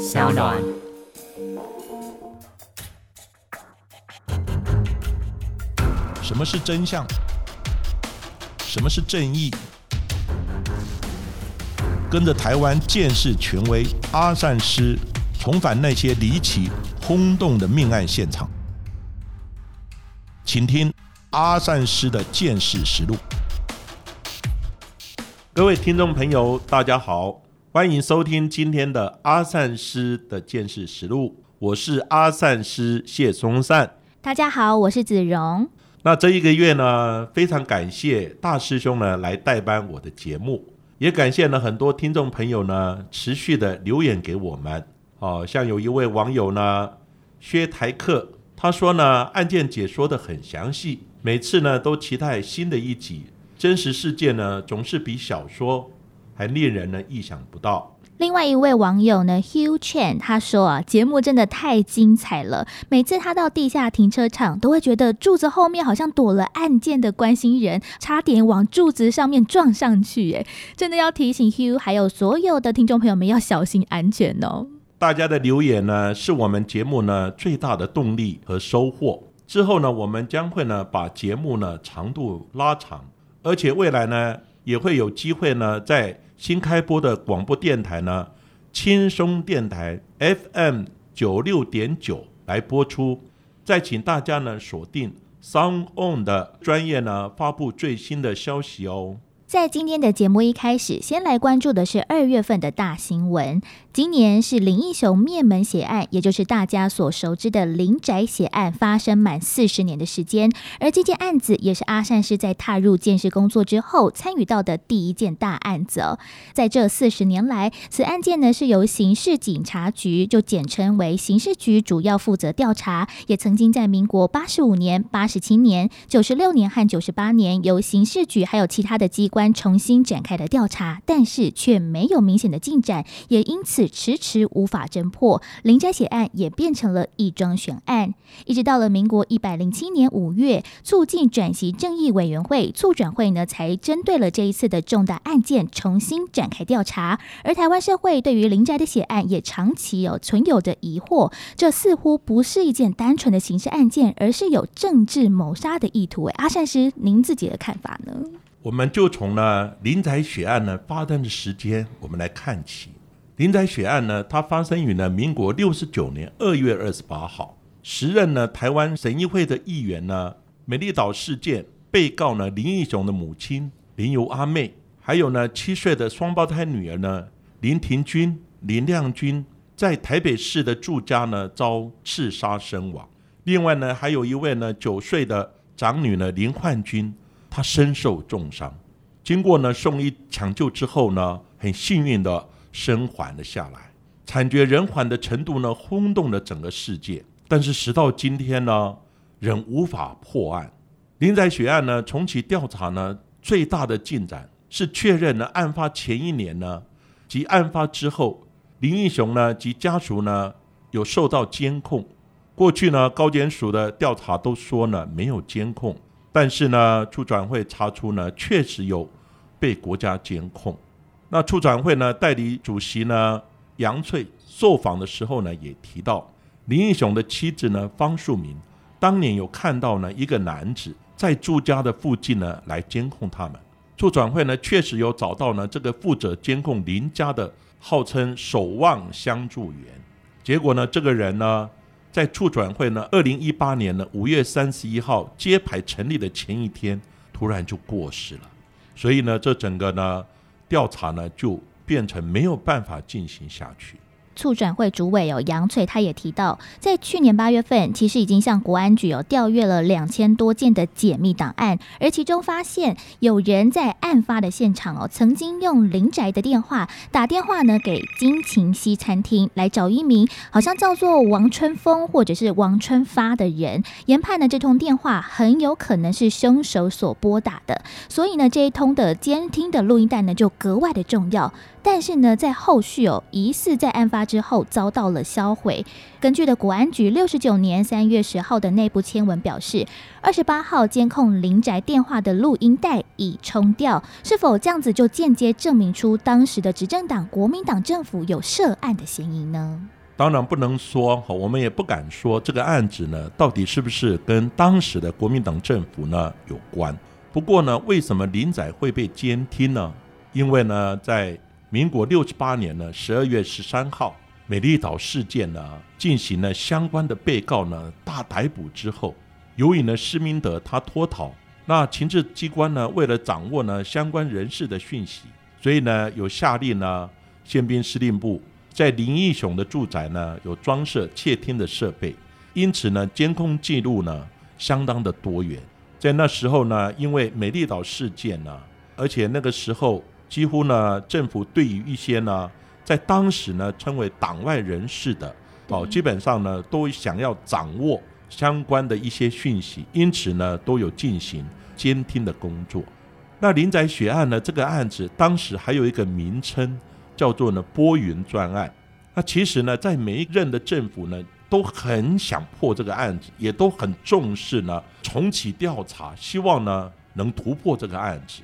小暖。什么是真相？什么是正义？跟着台湾建识权威阿善师，重返那些离奇轰动的命案现场，请听阿善师的见识实录。各位听众朋友，大家好，欢迎收听今天的阿善师的见识实录。我是阿善师谢松善。大家好，我是子荣。那这一个月呢，非常感谢大师兄呢来代班我的节目，也感谢呢很多听众朋友呢持续的留言给我们。哦，像有一位网友呢，薛台客，他说呢案件解说的很详细，每次呢都期待新的一集。真实事件呢总是比小说还令人呢意想不到。另外一位网友呢，Hugh Chen，他说啊，节目真的太精彩了。每次他到地下停车场，都会觉得柱子后面好像躲了案件的关心人，差点往柱子上面撞上去。哎，真的要提醒 Hugh 还有所有的听众朋友们要小心安全哦。大家的留言呢，是我们节目呢最大的动力和收获。之后呢，我们将会呢把节目呢长度拉长，而且未来呢也会有机会呢在。新开播的广播电台呢，轻松电台 FM 九六点九来播出，再请大家呢锁定 Sound On 的专业呢发布最新的消息哦。在今天的节目一开始，先来关注的是二月份的大新闻。今年是林英雄灭门血案，也就是大家所熟知的林宅血案发生满四十年的时间。而这件案子也是阿善师在踏入建设工作之后参与到的第一件大案子哦。在这四十年来，此案件呢是由刑事警察局，就简称为刑事局，主要负责调查。也曾经在民国八十五年、八十七年、九十六年和九十八年，由刑事局还有其他的机关。重新展开的调查，但是却没有明显的进展，也因此迟迟无法侦破。林宅血案也变成了一桩悬案。一直到了民国一百零七年五月，促进转型正义委员会促转会呢，才针对了这一次的重大案件重新展开调查。而台湾社会对于林宅的血案也长期有存有的疑惑，这似乎不是一件单纯的刑事案件，而是有政治谋杀的意图。阿善师，您自己的看法呢？我们就从呢林宅血案呢发生的时间，我们来看起。林宅血案呢，它发生于呢民国六十九年二月二十八号。时任呢台湾省议会的议员呢，美丽岛事件被告呢林义雄的母亲林由阿妹，还有呢七岁的双胞胎女儿呢林庭君、林亮君，在台北市的住家呢遭刺杀身亡。另外呢，还有一位呢九岁的长女呢林焕君。她身受重伤，经过呢送医抢救之后呢，很幸运的生还了下来。惨绝人寰的程度呢，轰动了整个世界。但是时到今天呢，仍无法破案。林宅血案呢，重启调查呢，最大的进展是确认了案发前一年呢，及案发之后，林义雄呢及家属呢有受到监控。过去呢，高检署的调查都说呢没有监控。但是呢，处转会查出呢，确实有被国家监控。那处转会呢，代理主席呢，杨翠受访的时候呢，也提到林英雄的妻子呢，方树明当年有看到呢，一个男子在住家的附近呢，来监控他们。处转会呢，确实有找到呢，这个负责监控林家的，号称守望相助员。结果呢，这个人呢。在处转会呢，二零一八年呢五月三十一号揭牌成立的前一天，突然就过世了，所以呢，这整个呢调查呢就变成没有办法进行下去。促转会主委有杨翠，他也提到，在去年八月份，其实已经向国安局有调阅了两千多件的解密档案，而其中发现有人在案发的现场哦，曾经用林宅的电话打电话呢给金琴西餐厅来找一名好像叫做王春风或者是王春发的人，研判呢这通电话很有可能是凶手所拨打的，所以呢这一通的监听的录音带呢就格外的重要。但是呢，在后续哦，疑似在案发。之后遭到了销毁。根据的国安局六十九年三月十号的内部签文表示，二十八号监控林宅电话的录音带已冲掉，是否这样子就间接证明出当时的执政党国民党政府有涉案的嫌疑呢？当然不能说，我们也不敢说这个案子呢，到底是不是跟当时的国民党政府呢有关？不过呢，为什么林仔会被监听呢？因为呢，在民国六十八年呢十二月十三号，美丽岛事件呢进行了相关的被告呢大逮捕之后，由于呢施明德他脱逃，那情治机关呢为了掌握呢相关人士的讯息，所以呢有下令呢宪兵司令部。在林义雄的住宅呢，有装设窃听的设备，因此呢，监控记录呢相当的多元。在那时候呢，因为美丽岛事件呢，而且那个时候几乎呢，政府对于一些呢，在当时呢称为党外人士的，哦，基本上呢都想要掌握相关的一些讯息，因此呢都有进行监听的工作。那林宅血案呢，这个案子当时还有一个名称。叫做呢波云专案，那其实呢，在每一任的政府呢，都很想破这个案子，也都很重视呢重启调查，希望呢能突破这个案子。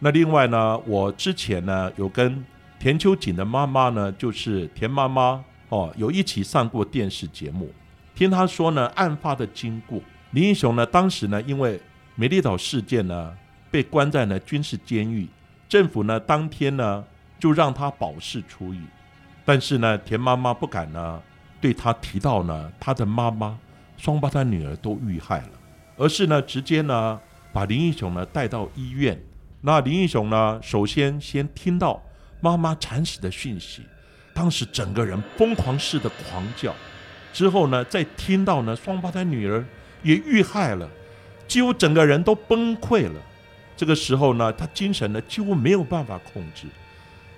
那另外呢，我之前呢有跟田秋瑾的妈妈呢，就是田妈妈哦，有一起上过电视节目，听她说呢案发的经过。林英雄呢当时呢因为美丽岛事件呢被关在呢军事监狱，政府呢当天呢。就让他保释出狱，但是呢，田妈妈不敢呢对他提到呢他的妈妈双胞胎女儿都遇害了，而是呢直接呢把林英雄呢带到医院。那林英雄呢首先先听到妈妈惨死的讯息，当时整个人疯狂似的狂叫，之后呢再听到呢双胞胎女儿也遇害了，几乎整个人都崩溃了。这个时候呢他精神呢几乎没有办法控制。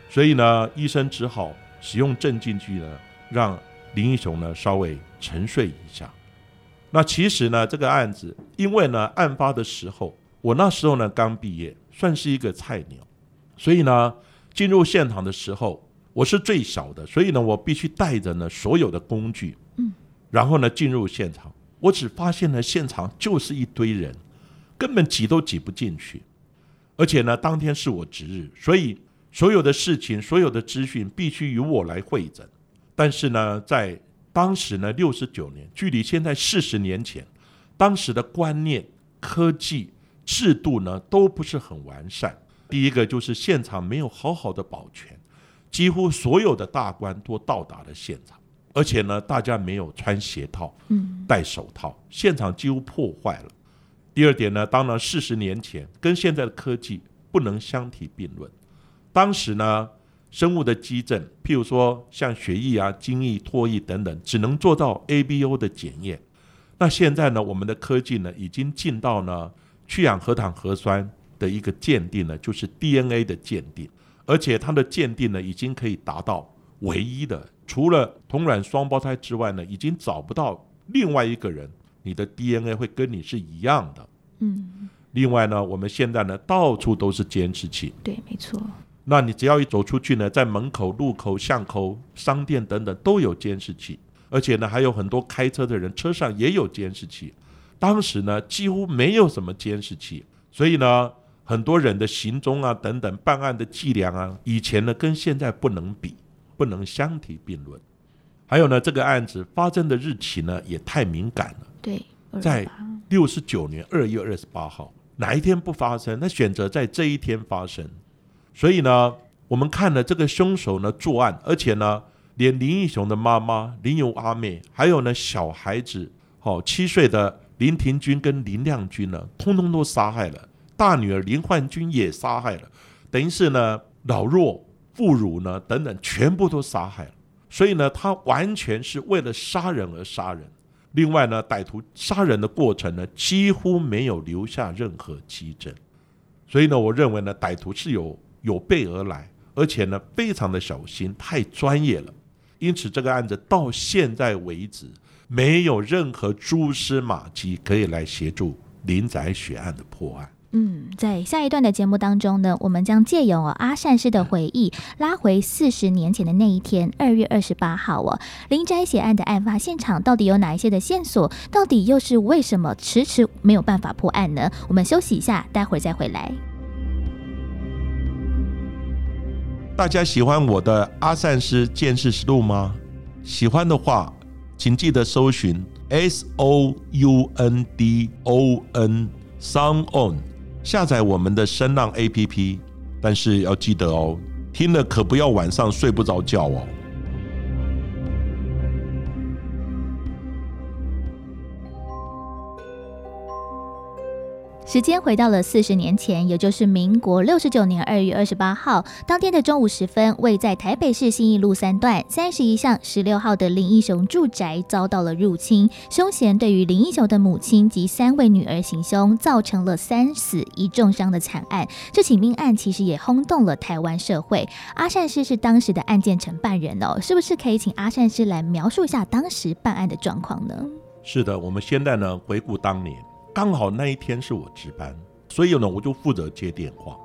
所以呢，医生只好使用镇静剂呢，让林英雄呢稍微沉睡一下。那其实呢，这个案子，因为呢，案发的时候，我那时候呢刚毕业，算是一个菜鸟，所以呢，进入现场的时候，我是最小的，所以呢，我必须带着呢所有的工具，嗯，然后呢进入现场，我只发现呢现场就是一堆人，根本挤都挤不进去，而且呢，当天是我值日，所以。所有的事情，所有的资讯必须由我来会诊。但是呢，在当时呢，六十九年，距离现在四十年前，当时的观念、科技、制度呢，都不是很完善。第一个就是现场没有好好的保全，几乎所有的大官都到达了现场，而且呢，大家没有穿鞋套、戴手套，现场几乎破坏了。第二点呢，当然四十年前跟现在的科技不能相提并论。当时呢，生物的基证，譬如说像血液啊、精液、唾液等等，只能做到 ABO 的检验。那现在呢，我们的科技呢，已经进到呢去氧核糖核酸的一个鉴定呢，就是 DNA 的鉴定，而且它的鉴定呢，已经可以达到唯一的，除了同卵双胞胎之外呢，已经找不到另外一个人，你的 DNA 会跟你是一样的。嗯。另外呢，我们现在呢，到处都是监视器。对，没错。那你只要一走出去呢，在门口、路口、巷口、商店等等都有监视器，而且呢，还有很多开车的人车上也有监视器。当时呢，几乎没有什么监视器，所以呢，很多人的行踪啊等等，办案的伎俩啊，以前呢跟现在不能比，不能相提并论。还有呢，这个案子发生的日期呢也太敏感了。对，在六十九年二月二十八号，哪一天不发生？那选择在这一天发生。所以呢，我们看了这个凶手呢作案，而且呢，连林义雄的妈妈林由阿妹，还有呢小孩子，哦七岁的林庭君跟林亮君呢，通通都杀害了。大女儿林焕君也杀害了，等于是呢老弱妇孺呢等等全部都杀害了。所以呢，他完全是为了杀人而杀人。另外呢，歹徒杀人的过程呢，几乎没有留下任何迹证。所以呢，我认为呢，歹徒是有。有备而来，而且呢，非常的小心，太专业了。因此，这个案子到现在为止，没有任何蛛丝马迹可以来协助林宅血案的破案。嗯，在下一段的节目当中呢，我们将借由阿善师的回忆，拉回四十年前的那一天，二月二十八号哦，林宅血案的案发现场到底有哪一些的线索？到底又是为什么迟迟没有办法破案呢？我们休息一下，待会儿再回来。大家喜欢我的阿善师见识实录吗？喜欢的话，请记得搜寻 S O U N D O N Sound On。下载我们的声浪 APP，但是要记得哦，听了可不要晚上睡不着觉哦。时间回到了四十年前，也就是民国六十九年二月二十八号，当天的中午时分，位在台北市信义路三段三十一巷十六号的林义雄住宅遭到了入侵，凶嫌对于林义雄的母亲及三位女儿行凶，造成了三死一重伤的惨案。这起命案其实也轰动了台湾社会。阿善师是当时的案件承办人哦，是不是可以请阿善师来描述一下当时办案的状况呢？是的，我们现在呢回顾当年。刚好那一天是我值班，所以呢，我就负责接电话。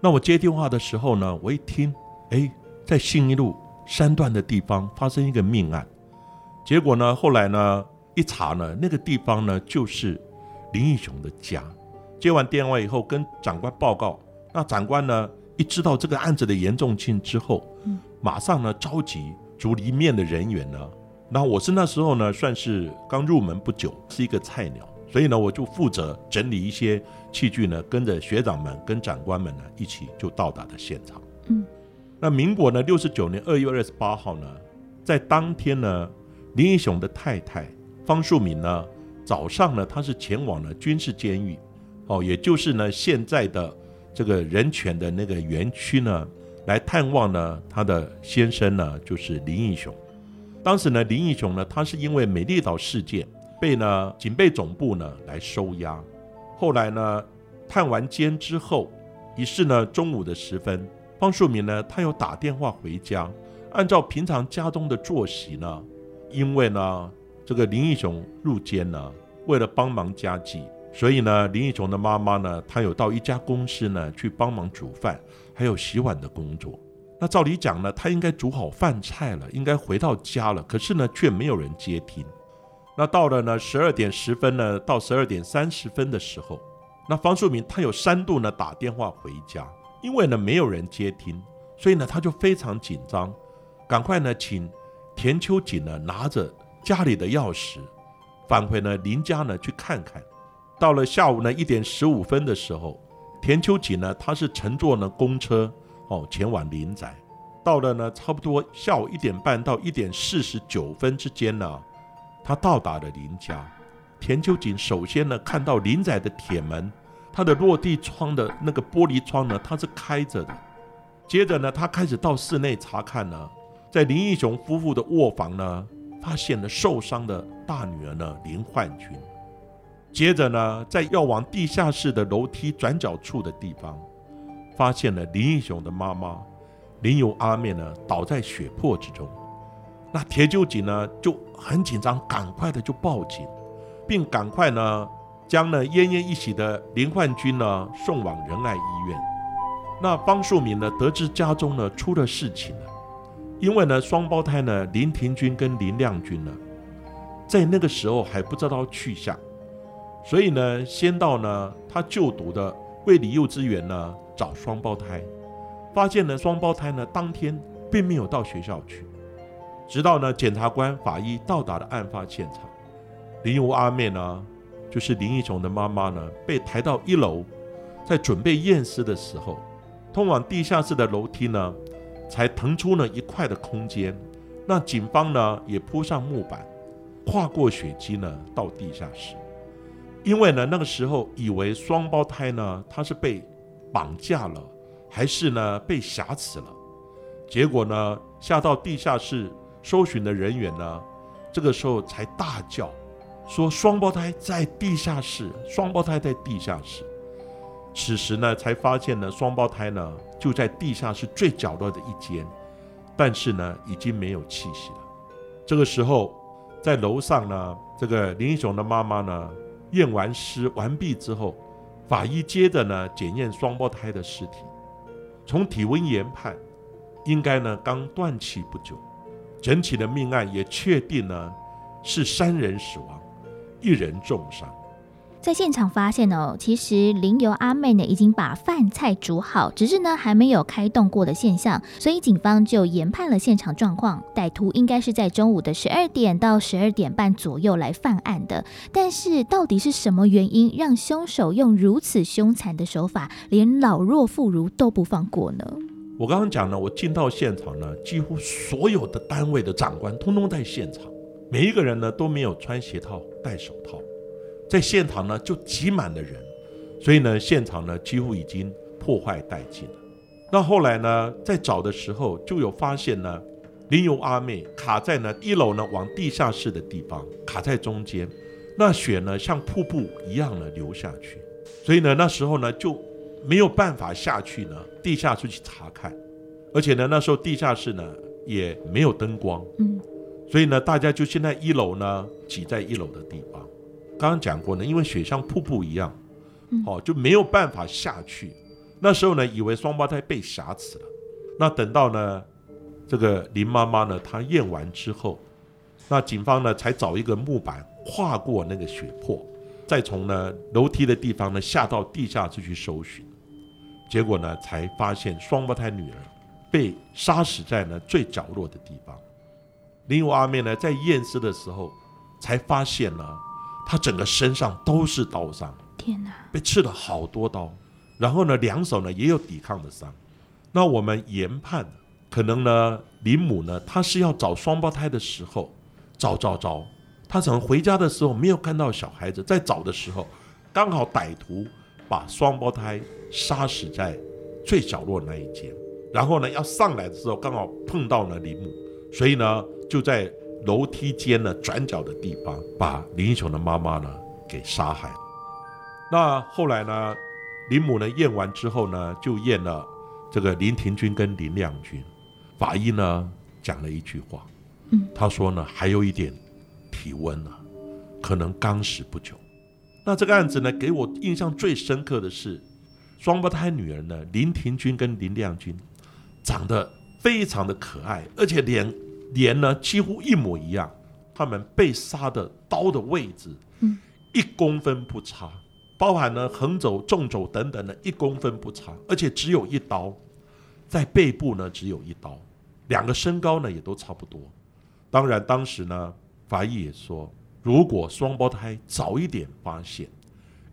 那我接电话的时候呢，我一听，哎，在信义路三段的地方发生一个命案。结果呢，后来呢一查呢，那个地方呢就是林义雄的家。接完电话以后，跟长官报告。那长官呢一知道这个案子的严重性之后，马上呢召集组里面的人员呢。那我是那时候呢算是刚入门不久，是一个菜鸟。所以呢，我就负责整理一些器具呢，跟着学长们、跟长官们呢一起就到达了现场。嗯，那民国呢六十九年二月二十八号呢，在当天呢，林英雄的太太方树敏呢，早上呢，他是前往了军事监狱，哦，也就是呢现在的这个人权的那个园区呢，来探望呢他的先生呢，就是林义雄。当时呢，林义雄呢，他是因为美丽岛事件。被呢警备总部呢来收押，后来呢探完监之后，于是呢中午的时分，方树明呢他又打电话回家，按照平常家中的作息呢，因为呢这个林义雄入监呢，为了帮忙家计，所以呢林义雄的妈妈呢，她有到一家公司呢去帮忙煮饭，还有洗碗的工作。那照理讲呢，他应该煮好饭菜了，应该回到家了，可是呢却没有人接听。那到了呢十二点十分呢，到十二点三十分的时候，那方树明他有三度呢打电话回家，因为呢没有人接听，所以呢他就非常紧张，赶快呢请田秋瑾呢拿着家里的钥匙返回呢林家呢去看看。到了下午呢一点十五分的时候，田秋瑾呢他是乘坐呢公车哦前往林宅，到了呢差不多下午一点半到一点四十九分之间呢。他到达了林家，田秋瑾首先呢看到林仔的铁门，他的落地窗的那个玻璃窗呢，它是开着的。接着呢，他开始到室内查看呢，在林义雄夫妇的卧房呢，发现了受伤的大女儿呢林焕君。接着呢，在要往地下室的楼梯转角处的地方，发现了林义雄的妈妈林由阿妹呢倒在血泊之中。那铁酒警呢就很紧张，赶快的就报警，并赶快呢将呢奄奄一息的林焕军呢送往仁爱医院。那方树明呢得知家中呢出了事情了，因为呢双胞胎呢林庭君跟林亮君呢在那个时候还不知道去向，所以呢先到呢他就读的卫理幼稚园呢找双胞胎，发现呢双胞胎呢当天并没有到学校去。直到呢，检察官、法医到达了案发现场，林吴阿妹呢，就是林义雄的妈妈呢，被抬到一楼，在准备验尸的时候，通往地下室的楼梯呢，才腾出了一块的空间。那警方呢，也铺上木板，跨过血迹呢，到地下室。因为呢，那个时候以为双胞胎呢，他是被绑架了，还是呢被挟持了？结果呢，下到地下室。搜寻的人员呢，这个时候才大叫，说双胞胎在地下室，双胞胎在地下室。此时呢，才发现呢，双胞胎呢就在地下室最角落的一间，但是呢，已经没有气息了。这个时候，在楼上呢，这个林英雄的妈妈呢，验完尸完毕之后，法医接着呢检验双胞胎的尸体，从体温研判，应该呢刚断气不久。整起的命案也确定呢是三人死亡，一人重伤。在现场发现哦，其实林由阿妹呢已经把饭菜煮好，只是呢还没有开动过的现象，所以警方就研判了现场状况，歹徒应该是在中午的十二点到十二点半左右来犯案的。但是到底是什么原因让凶手用如此凶残的手法，连老弱妇孺都不放过呢？我刚刚讲呢，我进到现场呢，几乎所有的单位的长官通通在现场，每一个人呢都没有穿鞋套、戴手套。在现场呢，就挤满了人，所以呢，现场呢几乎已经破坏殆尽了。那后来呢，在找的时候就有发现呢，林由阿妹卡在呢一楼呢往地下室的地方，卡在中间，那血呢像瀑布一样的流下去，所以呢那时候呢就没有办法下去呢地下室去查看，而且呢那时候地下室呢也没有灯光，嗯，所以呢大家就现在一楼呢挤在一楼的地方。刚刚讲过呢，因为雪像瀑布一样，哦，就没有办法下去。那时候呢，以为双胞胎被挟持了。那等到呢，这个林妈妈呢，她验完之后，那警方呢才找一个木板跨过那个血泊，再从呢楼梯的地方呢下到地下室去搜寻。结果呢，才发现双胞胎女儿被杀死在呢最角落的地方。林有阿妹呢在验尸的时候，才发现呢。她整个身上都是刀伤，天哪，被刺了好多刀，然后呢，两手呢也有抵抗的伤。那我们研判，可能呢，林母呢，她是要找双胞胎的时候，找找找，她可能回家的时候没有看到小孩子，在找的时候，刚好歹徒把双胞胎杀死在最角落那一间，然后呢，要上来的时候刚好碰到了林母，所以呢，就在。楼梯间的，转角的地方，把林英雄的妈妈呢给杀害。那后来呢，林母呢验完之后呢，就验了这个林廷君跟林亮君。法医呢讲了一句话，嗯，他说呢还有一点体温呢，可能刚死不久。那这个案子呢，给我印象最深刻的是双胞胎女儿呢，林廷君跟林亮君长得非常的可爱，而且脸。脸呢几乎一模一样，他们被杀的刀的位置，嗯，一公分不差，包含呢横走、纵走等等的，一公分不差，而且只有一刀，在背部呢只有一刀，两个身高呢也都差不多。当然当时呢法医也说，如果双胞胎早一点发现，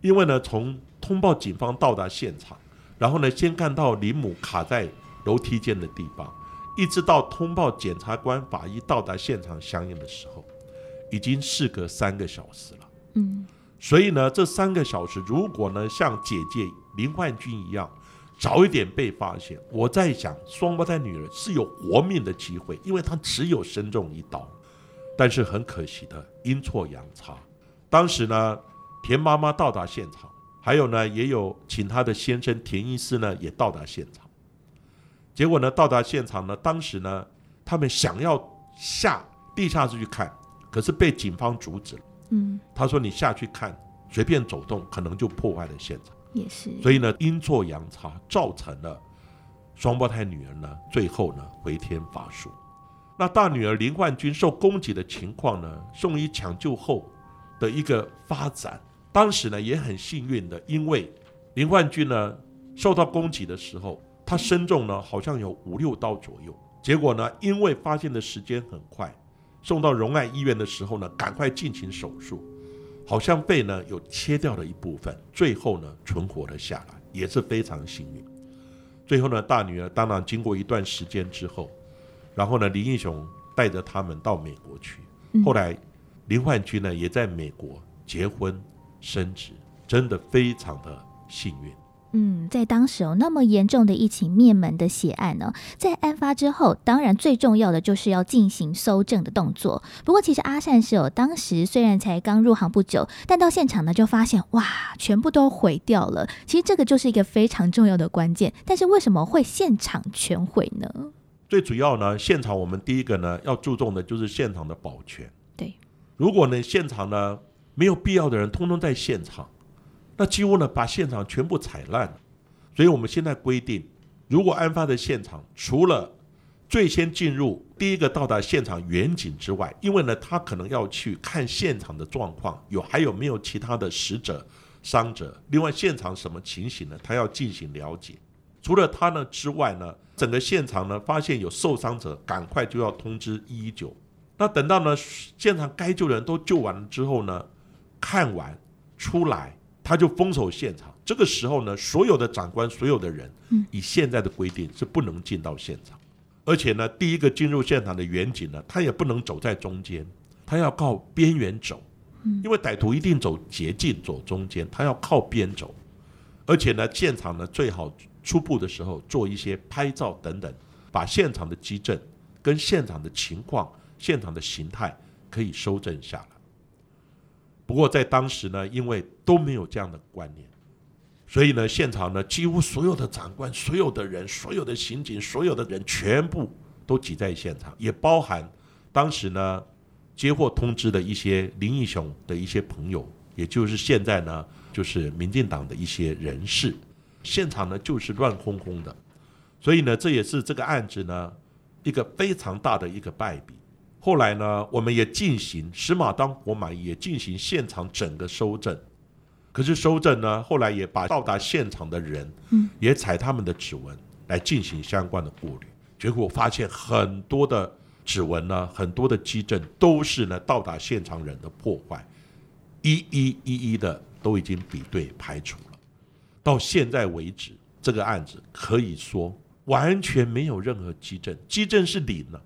因为呢从通报警方到达现场，然后呢先看到林母卡在楼梯间的地方。一直到通报检察官、法医到达现场相应的时候，已经事隔三个小时了。嗯，所以呢，这三个小时如果呢像姐姐林焕君一样早一点被发现，我在想双胞胎女儿是有活命的机会，因为她只有身中一刀。但是很可惜的阴错阳差，当时呢田妈妈到达现场，还有呢也有请她的先生田医师呢也到达现场。结果呢，到达现场呢，当时呢，他们想要下地下室去看，可是被警方阻止了。嗯，他说：“你下去看，随便走动，可能就破坏了现场。”也是。所以呢，阴错阳差，造成了双胞胎女儿呢，最后呢，回天乏术。那大女儿林焕君受攻击的情况呢，送医抢救后的一个发展，当时呢，也很幸运的，因为林焕君呢，受到攻击的时候。他身中呢，好像有五六刀左右。结果呢，因为发现的时间很快，送到荣爱医院的时候呢，赶快进行手术，好像肺呢有切掉了一部分，最后呢存活了下来，也是非常幸运。最后呢，大女儿当然经过一段时间之后，然后呢，林英雄带着他们到美国去。后来林焕君呢也在美国结婚生子，真的非常的幸运。嗯，在当时哦那么严重的一起灭门的血案呢，在案发之后，当然最重要的就是要进行搜证的动作。不过，其实阿善是有当时虽然才刚入行不久，但到现场呢就发现哇，全部都毁掉了。其实这个就是一个非常重要的关键。但是为什么会现场全毁呢？最主要呢，现场我们第一个呢要注重的就是现场的保全。对，如果呢现场呢没有必要的人通通在现场。那几乎呢把现场全部踩烂。所以我们现在规定，如果案发的现场除了最先进入第一个到达现场远景之外，因为呢他可能要去看现场的状况，有还有没有其他的死者、伤者，另外现场什么情形呢？他要进行了解。除了他呢之外呢，整个现场呢发现有受伤者，赶快就要通知一一九。那等到呢现场该救的人都救完了之后呢，看完出来，他就封锁现场。这个时候呢，所有的长官、所有的人，以现在的规定是不能进到现场，而且呢，第一个进入现场的远景呢，他也不能走在中间，他要靠边缘走，因为歹徒一定走捷径，走中间，他要靠边走，而且呢，现场呢最好初步的时候做一些拍照等等，把现场的基证跟现场的情况、现场的形态可以收证下来。不过在当时呢，因为都没有这样的观念。所以呢，现场呢，几乎所有的长官、所有的人、所有的刑警、所有的人，全部都挤在现场，也包含当时呢接获通知的一些林义雄的一些朋友，也就是现在呢，就是民进党的一些人士。现场呢就是乱哄哄的，所以呢，这也是这个案子呢一个非常大的一个败笔。后来呢，我们也进行石马当活马医，也进行现场整个收证。可是收证呢，后来也把到达现场的人，嗯，也采他们的指纹来进行相关的过滤，结果发现很多的指纹呢，很多的基证都是呢到达现场人的破坏，一一一一的都已经比对排除了。到现在为止，这个案子可以说完全没有任何基证，基证是零了。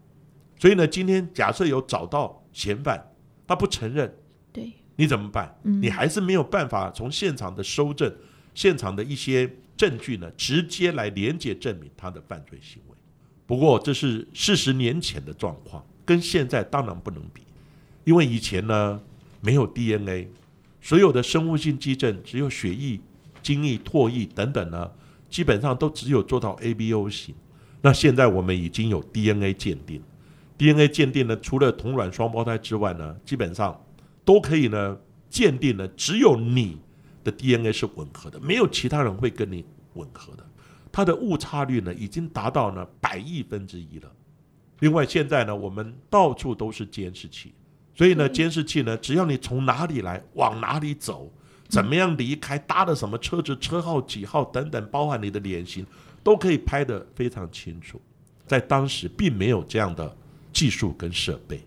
所以呢，今天假设有找到嫌犯，他不承认，对。你怎么办？你还是没有办法从现场的收证、现场的一些证据呢，直接来连接证明他的犯罪行为。不过这是四十年前的状况，跟现在当然不能比，因为以前呢没有 DNA，所有的生物性基证只有血液、精液、唾液等等呢，基本上都只有做到 ABO 型。那现在我们已经有 DNA 鉴定，DNA 鉴定呢，除了同卵双胞胎之外呢，基本上。都可以呢，鉴定呢，只有你的 DNA 是吻合的，没有其他人会跟你吻合的。它的误差率呢，已经达到呢百亿分之一了。另外，现在呢，我们到处都是监视器，所以呢，监视器呢，只要你从哪里来，往哪里走，怎么样离开，搭的什么车子，车号几号等等，包含你的脸型，都可以拍得非常清楚。在当时，并没有这样的技术跟设备。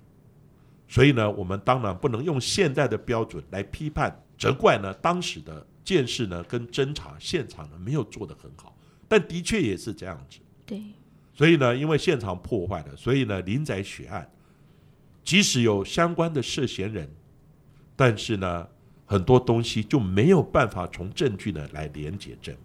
所以呢，我们当然不能用现在的标准来批判、责怪呢当时的监视呢跟侦查现场呢没有做得很好，但的确也是这样子。对。所以呢，因为现场破坏了，所以呢，林宅血案即使有相关的涉嫌人，但是呢，很多东西就没有办法从证据呢来连接证明。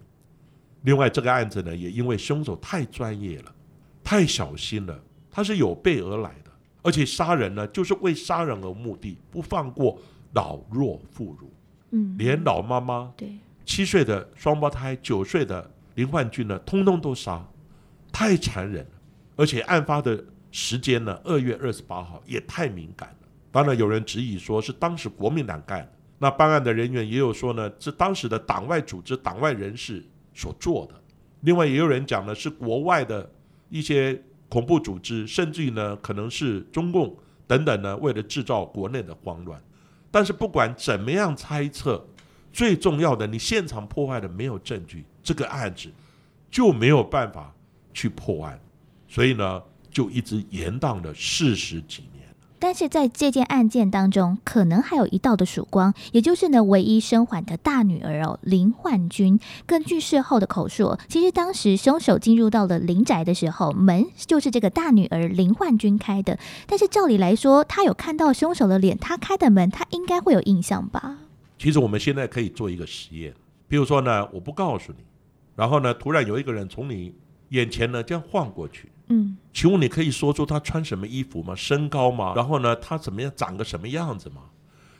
另外，这个案子呢，也因为凶手太专业了，太小心了，他是有备而来的。而且杀人呢，就是为杀人而目的，不放过老弱妇孺，嗯，连老妈妈，对，七岁的双胞胎，九岁的林焕军呢，通通都杀，太残忍了。而且案发的时间呢，二月二十八号，也太敏感了。当然有人质疑说是当时国民党干的，那办案的人员也有说呢，是当时的党外组织、党外人士所做的。另外也有人讲呢，是国外的一些。恐怖组织，甚至于呢，可能是中共等等呢，为了制造国内的慌乱。但是不管怎么样猜测，最重要的，你现场破坏的没有证据，这个案子就没有办法去破案。所以呢，就一直延宕了四十几。但是在这件案件当中，可能还有一道的曙光，也就是呢，唯一生还的大女儿哦，林焕君。根据事后的口述，其实当时凶手进入到了林宅的时候，门就是这个大女儿林焕君开的。但是照理来说，他有看到凶手的脸，他开的门，他应该会有印象吧？其实我们现在可以做一个实验，比如说呢，我不告诉你，然后呢，突然有一个人从你眼前呢这样晃过去。嗯，请问你可以说出他穿什么衣服吗？身高吗？然后呢，他怎么样，长个什么样子吗？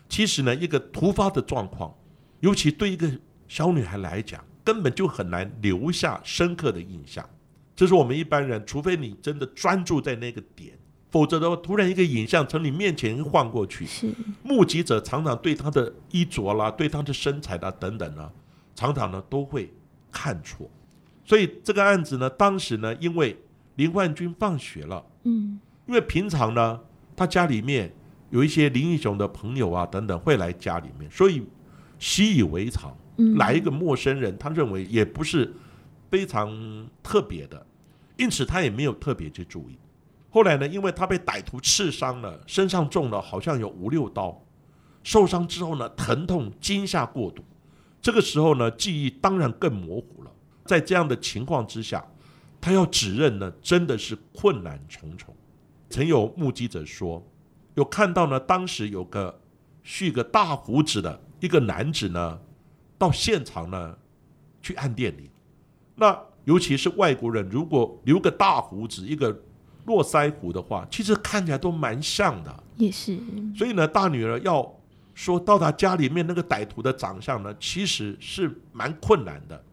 其实呢，一个突发的状况，尤其对一个小女孩来讲，根本就很难留下深刻的印象。这是我们一般人，除非你真的专注在那个点，否则的话，突然一个影像从你面前晃过去，是目击者常常对她的衣着啦、对她的身材啦等等呢，常常呢都会看错。所以这个案子呢，当时呢，因为林冠军放学了，嗯因为平常呢，他家里面有一些林英雄的朋友啊等等会来家里面，所以习以为常。嗯，来一个陌生人，他认为也不是非常特别的，因此他也没有特别去注意。后来呢，因为他被歹徒刺伤了，身上中了好像有五六刀，受伤之后呢，疼痛惊吓过度，这个时候呢，记忆当然更模糊了。在这样的情况之下，他要指认呢，真的是困难重重。曾有目击者说，有看到呢，当时有个蓄个大胡子的一个男子呢，到现场呢去按电铃。那尤其是外国人，如果留个大胡子，一个络腮胡的话，其实看起来都蛮像的。也是，所以呢，大女儿要说到她家里面那个歹徒的长相呢，其实是蛮困难的。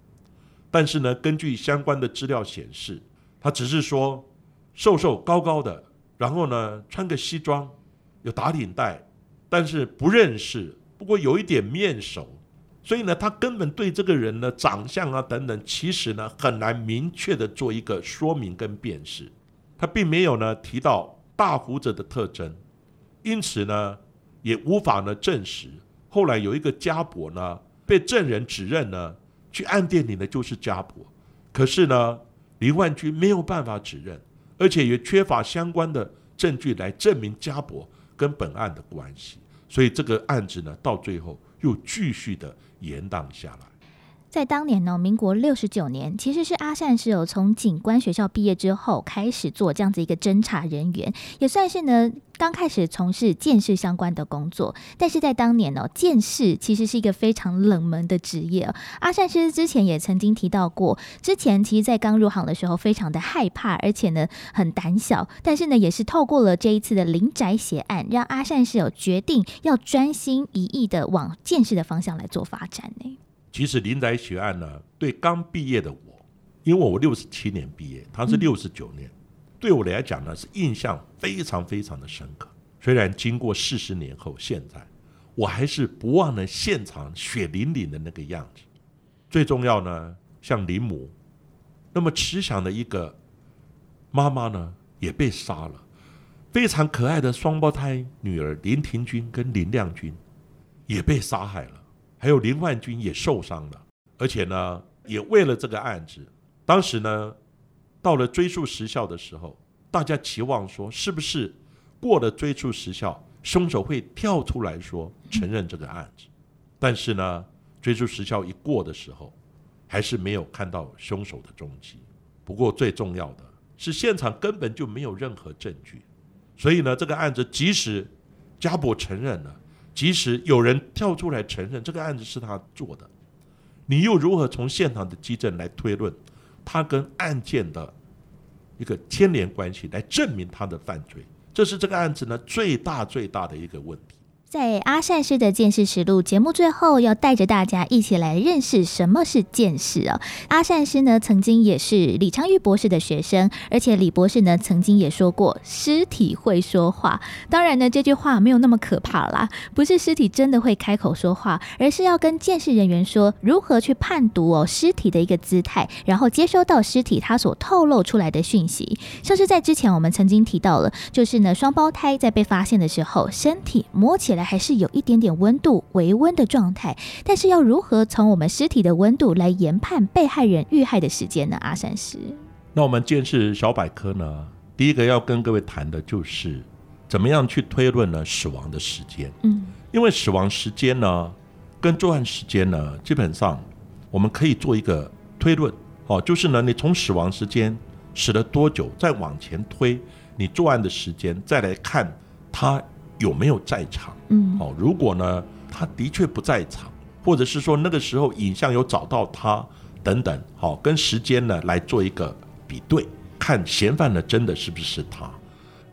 但是呢，根据相关的资料显示，他只是说瘦瘦高高的，然后呢穿个西装，有打领带，但是不认识，不过有一点面熟。所以呢，他根本对这个人呢长相啊等等，其实呢很难明确的做一个说明跟辨识。他并没有呢提到大胡子的特征，因此呢也无法呢证实。后来有一个家伯呢被证人指认呢去暗电铃的就是家婆，可是呢林万军没有办法指认，而且也缺乏相关的证据来证明家婆跟本案的关系，所以这个案子呢到最后又继续的延宕下来。在当年呢，民国六十九年，其实是阿善是有从警官学校毕业之后开始做这样子一个侦查人员，也算是呢刚开始从事鉴识相关的工作。但是在当年呢，鉴识其实是一个非常冷门的职业。阿善师之前也曾经提到过，之前其实在刚入行的时候非常的害怕，而且呢很胆小。但是呢，也是透过了这一次的林宅血案，让阿善是有决定要专心一意的往鉴识的方向来做发展呢。其实林宅血案呢，对刚毕业的我，因为我六十七年毕业，他是六十九年，对我来讲呢是印象非常非常的深刻。虽然经过四十年后，现在我还是不忘了现场血淋淋的那个样子。最重要呢，像林母那么慈祥的一个妈妈呢，也被杀了。非常可爱的双胞胎女儿林庭君跟林亮君也被杀害了。还有林焕军也受伤了，而且呢，也为了这个案子，当时呢，到了追诉时效的时候，大家期望说，是不是过了追诉时效，凶手会跳出来说承认这个案子？但是呢，追诉时效一过的时候，还是没有看到凶手的踪迹。不过最重要的是，现场根本就没有任何证据，所以呢，这个案子即使家伯承认了。即使有人跳出来承认这个案子是他做的，你又如何从现场的基证来推论他跟案件的一个牵连关系，来证明他的犯罪？这是这个案子呢最大最大的一个问题。在阿善师的见识实录节目最后，要带着大家一起来认识什么是见识哦！阿善师呢，曾经也是李昌钰博士的学生，而且李博士呢，曾经也说过尸体会说话。当然呢，这句话没有那么可怕啦，不是尸体真的会开口说话，而是要跟见识人员说如何去判读哦尸体的一个姿态，然后接收到尸体它所透露出来的讯息。像是在之前我们曾经提到了，就是呢双胞胎在被发现的时候，身体摸起来还是有一点点温度、微温的状态，但是要如何从我们尸体的温度来研判被害人遇害的时间呢？阿善师，那我们见识小百科呢，第一个要跟各位谈的就是怎么样去推论呢死亡的时间。嗯，因为死亡时间呢跟作案时间呢，基本上我们可以做一个推论，哦，就是呢你从死亡时间死了多久，再往前推你作案的时间，再来看他有没有在场。嗯，哦，如果呢他的确不在场，或者是说那个时候影像有找到他等等，好、跟时间呢来做一个比对，看嫌犯呢真的是不是他。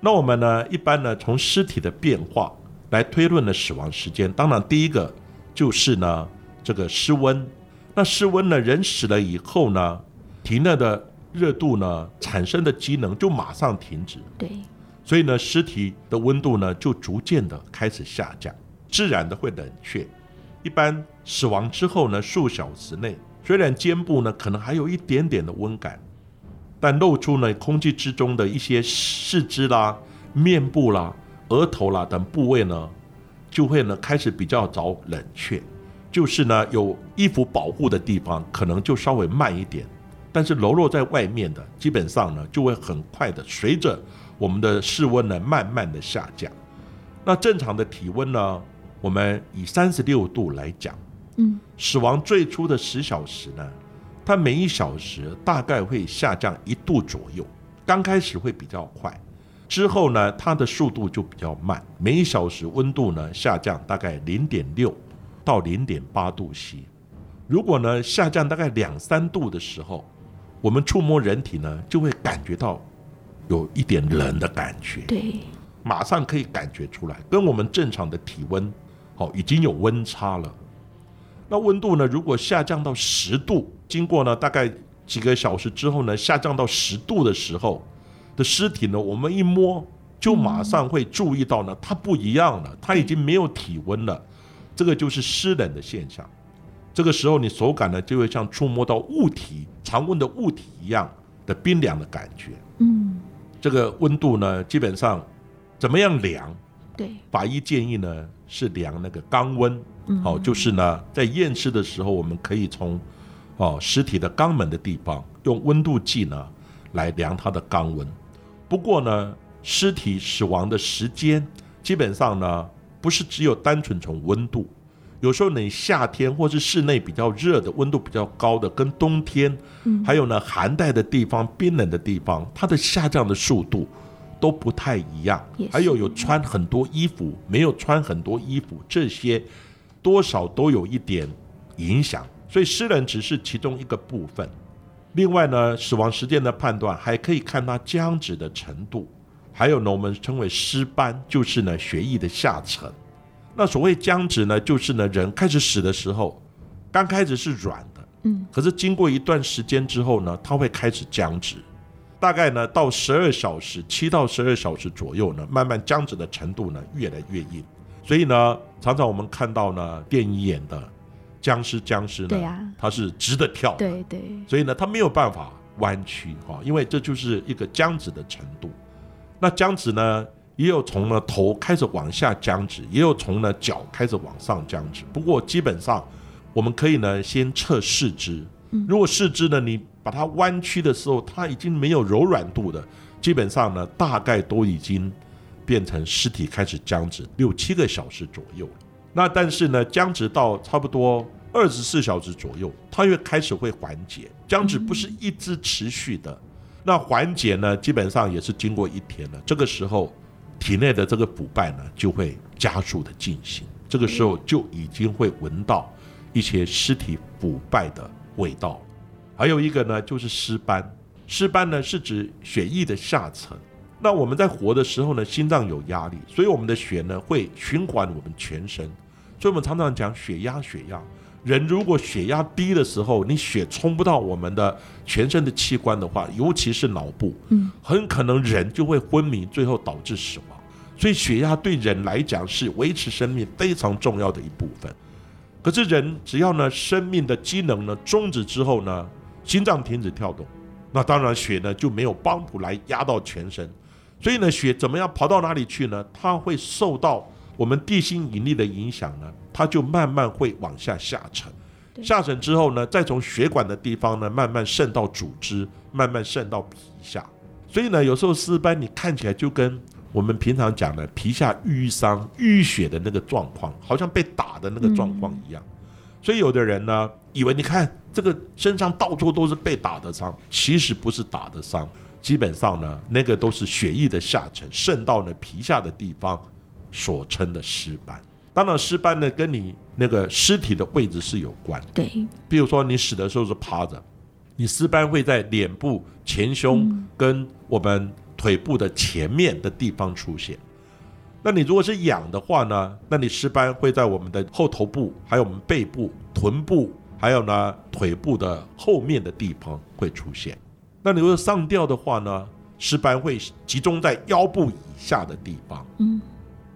那我们呢一般呢从尸体的变化来推论的死亡时间，当然第一个就是呢这个失温。那失温呢，人死了以后呢，体内的热度呢产生的机能就马上停止。对，所以呢，尸体的温度呢就逐渐的开始下降，自然的会冷却。一般死亡之后呢，数小时内，虽然肩部呢可能还有一点点的温感，但露出呢空气之中的一些四肢啦、面部啦、额头啦等部位呢，就会呢开始比较早冷却。就是呢有衣服保护的地方，可能就稍微慢一点，但是裸露在外面的，基本上呢就会很快的随着我们的室温呢慢慢的下降。那正常的体温呢？我们以三十六度来讲，嗯，死亡最初的十小时呢，它每一小时大概会下降一度左右。刚开始会比较快，之后呢，它的速度就比较慢。每一小时温度呢下降大概零点六到零点八度 C。如果呢下降大概两三度的时候，我们触摸人体呢就会感觉到有一点冷的感觉，对，马上可以感觉出来，跟我们正常的体温。好，已经有温差了。那温度呢？如果下降到十度，经过呢大概几个小时之后呢，下降到十度的时候的尸体呢，我们一摸就马上会注意到呢，它不一样了，它已经没有体温了。这个就是湿冷的现象。这个时候你手感呢就会像触摸到物体常温的物体一样的冰凉的感觉。嗯，这个温度呢，基本上怎么样量？对，法医建议呢是量那个肛温，好，就是呢在验尸的时候，我们可以从哦尸体的肛门的地方用温度计呢来量它的肛温。不过呢，尸体死亡的时间基本上呢不是只有单纯从温度，有时候你夏天或是室内比较热的温度比较高的，跟冬天，还有呢寒带的地方、冰冷的地方，它的下降的速度。都不太一样，还有有穿很多衣服，没有穿很多衣服，这些多少都有一点影响。所以湿冷只是其中一个部分。另外呢，死亡时间的判断还可以看它僵直的程度，还有呢，我们称为尸斑，就是呢血液的下沉。那所谓僵直呢，就是呢人开始死的时候，刚开始是软的，嗯，可是经过一段时间之后呢，它会开始僵直。大概呢，到十二小时，七到十二小时左右呢，慢慢僵直的程度呢越来越硬，所以呢，常常我们看到呢，电影演的僵尸，僵尸呢，它是直的跳，对对，所以呢，它没有办法弯曲哈，因为这就是一个僵直的程度。那僵直呢，也有从呢头开始往下僵直，也有从呢脚开始往上僵直。不过基本上，我们可以呢先测四肢，如果四肢呢你。把它弯曲的时候，它已经没有柔软度的，基本上呢，大概都已经变成尸体开始僵直六七个小时左右了。那但是呢，僵直到差不多二十四小时左右，它又开始会缓解。僵直不是一直持续的，那缓解呢，基本上也是经过一天了。这个时候，体内的这个腐败呢，就会加速的进行。这个时候就已经会闻到一些尸体腐败的味道。还有一个呢，就是尸斑。尸斑呢是指血液的下沉。那我们在活的时候呢，心脏有压力，所以我们的血呢会循环我们全身。所以我们常常讲血压，血压。人如果血压低的时候，你血冲不到我们的全身的器官的话，尤其是脑部，嗯，很可能人就会昏迷，最后导致死亡。所以血压对人来讲是维持生命非常重要的一部分。可是人只要呢生命的机能呢终止之后呢？心脏停止跳动，那当然血呢就没有帮补来压到全身，所以呢血怎么样跑到哪里去呢？它会受到我们地心引力的影响呢，它就慢慢会往下下沉，下沉之后呢，再从血管的地方呢慢慢渗到组织，慢慢渗到皮下。所以呢，有时候尸斑你看起来就跟我们平常讲的皮下淤伤、淤血的那个状况，好像被打的那个状况一样。所以有的人呢，以为你看这个身上到处都是被打的伤，其实不是打的伤，基本上呢，那个都是血液的下沉渗到了皮下的地方所称的尸斑。当然，尸斑呢跟你那个尸体的位置是有关。对，比如说你死的时候是趴着，你尸斑会在脸部前胸跟我们腿部的前面的地方出现。那你如果是仰的话呢？那你尸斑会在我们的后头部，还有我们背部、臀部，还有呢腿部的后面的地方会出现。那你如果上吊的话呢？尸斑会集中在腰部以下的地方。嗯，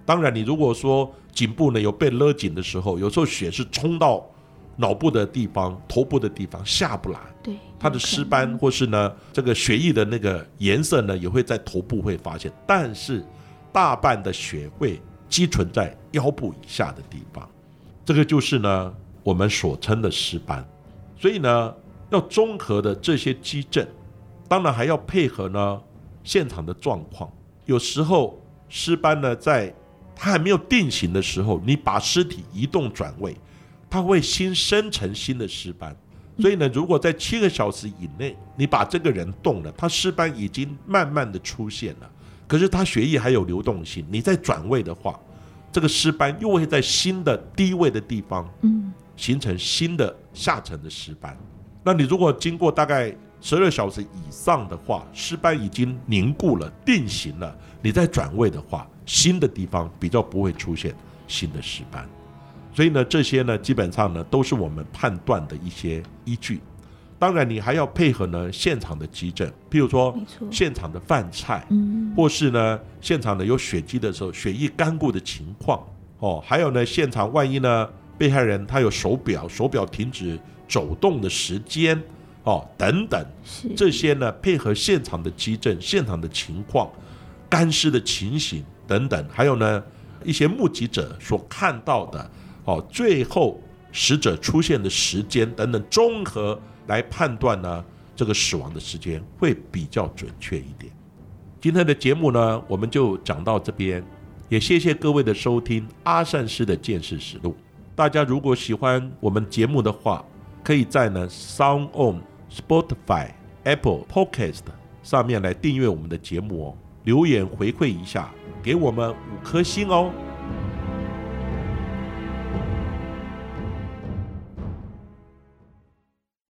当然，你如果说颈部呢有被勒紧的时候，有时候血是冲到脑部的地方、头部的地方下不来，对，它的尸斑或是呢这个血液的那个颜色呢也会在头部会发现，但是大半的血会积存在腰部以下的地方，这个就是呢我们所称的尸斑。所以呢，要综合的这些基症，当然还要配合呢现场的状况。有时候尸斑呢，在它还没有定型的时候，你把尸体移动转位，它会新生成新的尸斑。所以呢，如果在七个小时以内，你把这个人动了，他尸斑已经慢慢的出现了，可是他血液还有流动性，你再转位的话，这个尸斑又会在新的低位的地方，嗯，形成新的下沉的尸斑。那你如果经过大概十二小时以上的话，尸斑已经凝固了、定型了，你在转位的话，新的地方比较不会出现新的尸斑。所以呢，这些呢，基本上呢，都是我们判断的一些依据。当然，你还要配合呢现场的急诊，譬如说，现场的饭菜，嗯，或是呢现场呢有血迹的时候，血液干固的情况哦，还有呢现场万一呢被害人他有手表，手表停止走动的时间哦等等，这些呢配合现场的急诊、现场的情况、干尸的情形等等，还有呢一些目击者所看到的哦，最后死者出现的时间等等，综合来判断呢这个死亡的时间会比较准确一点。今天的节目呢，我们就讲到这边，也谢谢各位的收听阿善师的见识实录。大家如果喜欢我们节目的话，可以在呢 Sound On、Spotify、Apple Podcast 上面来订阅我们的节目哦，留言回馈一下，给我们五颗星哦。